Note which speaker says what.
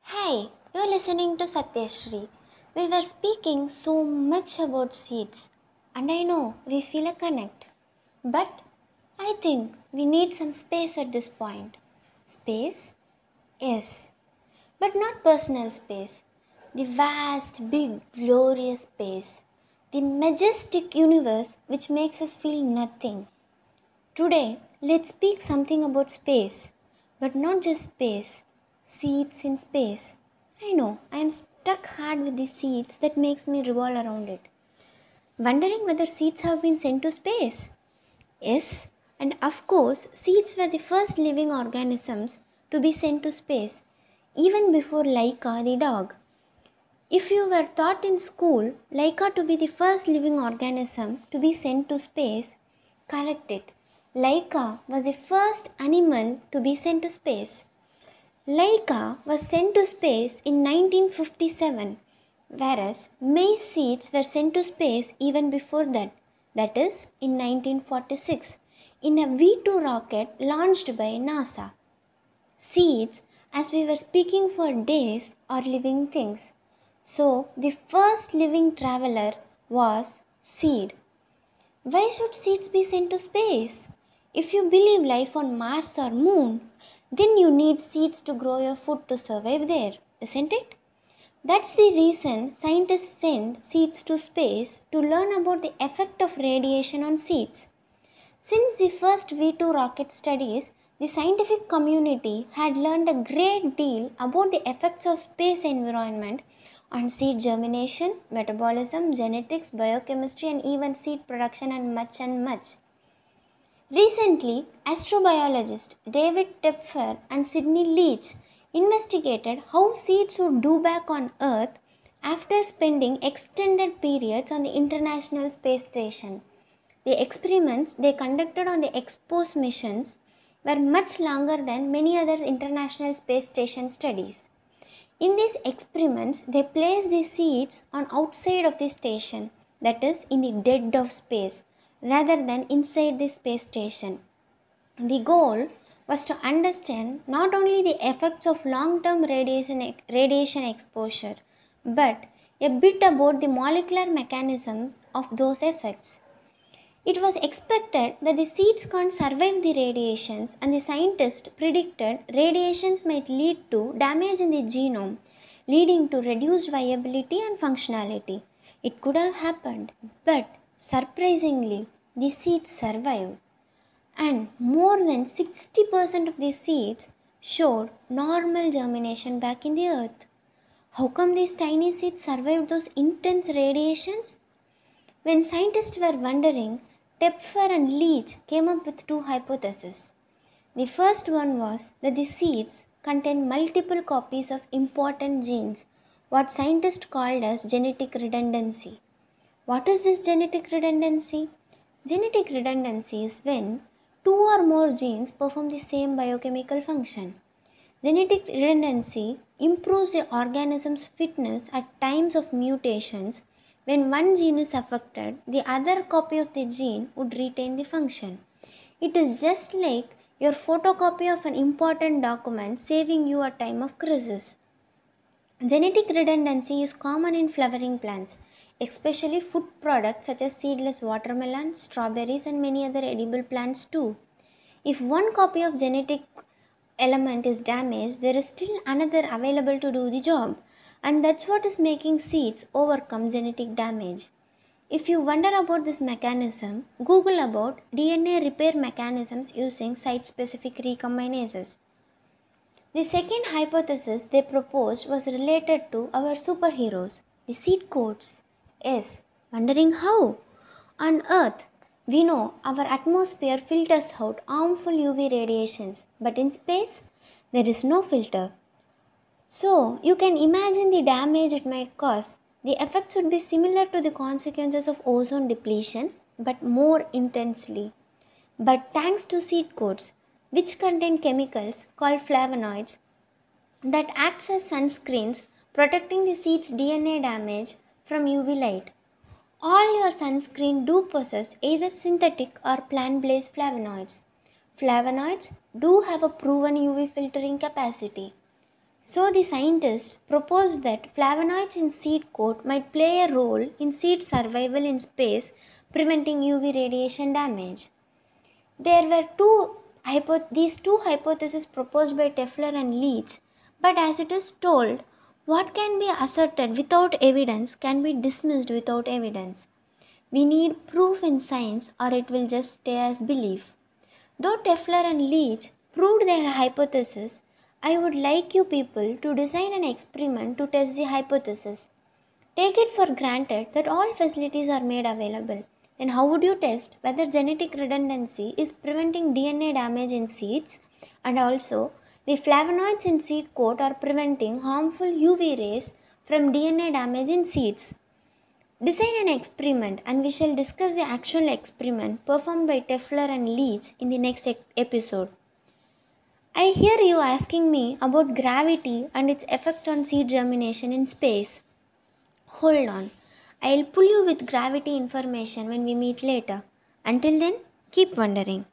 Speaker 1: Hi, you're listening to Satyashri. We were speaking so much about seeds, and I know we feel a connect. But I think we need some space at this point. Space? Yes, but not personal space. The vast, big, glorious space. The majestic universe which makes us feel nothing. Today, let's speak something about space, but not just space, seeds in space. I know, I am stuck hard with the seeds that makes me revolve around it. Wondering whether seeds have been sent to space? Yes, and of course, seeds were the first living organisms to be sent to space, even before Laika the dog. If you were taught in school Laika to be the first living organism to be sent to space, correct it. Laika was the first animal to be sent to space. Laika was sent to space in 1957, whereas maize seeds were sent to space even before that, that is, in 1946, in a V 2 rocket launched by NASA. Seeds, as we were speaking for days, are living things. So, the first living traveler was seed. Why should seeds be sent to space? If you believe life on Mars or Moon, then you need seeds to grow your food to survive there, isn't it? That's the reason scientists send seeds to space to learn about the effect of radiation on seeds. Since the first V 2 rocket studies, the scientific community had learned a great deal about the effects of space environment on seed germination, metabolism, genetics, biochemistry, and even seed production, and much and much. Recently, astrobiologist David Tepfer and Sidney Leach investigated how seeds would do back on Earth after spending extended periods on the International Space Station. The experiments they conducted on the EXPOSE missions were much longer than many other International Space Station studies. In these experiments, they placed the seeds on outside of the station, that is, in the dead of space, rather than inside the space station. The goal was to understand not only the effects of long-term radiation, radiation exposure, but a bit about the molecular mechanism of those effects. It was expected that the seeds can't survive the radiations, and the scientists predicted radiations might lead to damage in the genome, leading to reduced viability and functionality. It could have happened, but surprisingly, the seeds survived. And more than 60% of the seeds showed normal germination back in the earth. How come these tiny seeds survived those intense radiations? When scientists were wondering, Tepfer and Leach came up with two hypotheses. The first one was that the seeds contain multiple copies of important genes, what scientists called as genetic redundancy. What is this genetic redundancy? Genetic redundancy is when two or more genes perform the same biochemical function. Genetic redundancy improves the organism's fitness at times of mutations when one gene is affected, the other copy of the gene would retain the function. It is just like your photocopy of an important document saving you a time of crisis. Genetic redundancy is common in flowering plants, especially food products such as seedless watermelon, strawberries, and many other edible plants too. If one copy of genetic element is damaged, there is still another available to do the job and that's what is making seeds overcome genetic damage. If you wonder about this mechanism, Google about DNA repair mechanisms using site specific recombinases. The second hypothesis they proposed was related to our superheroes, the seed coats. Yes, wondering how? On Earth, we know our atmosphere filters out harmful UV radiations, but in space, there is no filter. So, you can imagine the damage it might cause. The effects would be similar to the consequences of ozone depletion, but more intensely. But thanks to seed coats, which contain chemicals called flavonoids that acts as sunscreens protecting the seed's DNA damage from UV light. All your sunscreen do possess either synthetic or plant-based flavonoids. Flavonoids do have a proven UV filtering capacity. So the scientists proposed that flavonoids in seed coat might play a role in seed survival in space, preventing UV radiation damage. There were two these two hypotheses proposed by Tepfer and Leach, but as it is told, what can be asserted without evidence can be dismissed without evidence. We need proof in science or it will just stay as belief. Though Tepfer and Leach proved their hypothesis, I would like you people to design an experiment to test the hypothesis. Take it for granted that all facilities are made available. Then, how would you test whether genetic redundancy is preventing DNA damage in seeds and also the flavonoids in seed coat are preventing harmful UV rays from DNA damage in seeds? Design an experiment and we shall discuss the actual experiment performed by Tepfer and Leach in the next episode. I hear you asking me about gravity and its effect on seed germination in space. Hold on, I'll pull you with gravity information when we meet later. Until then, keep wondering.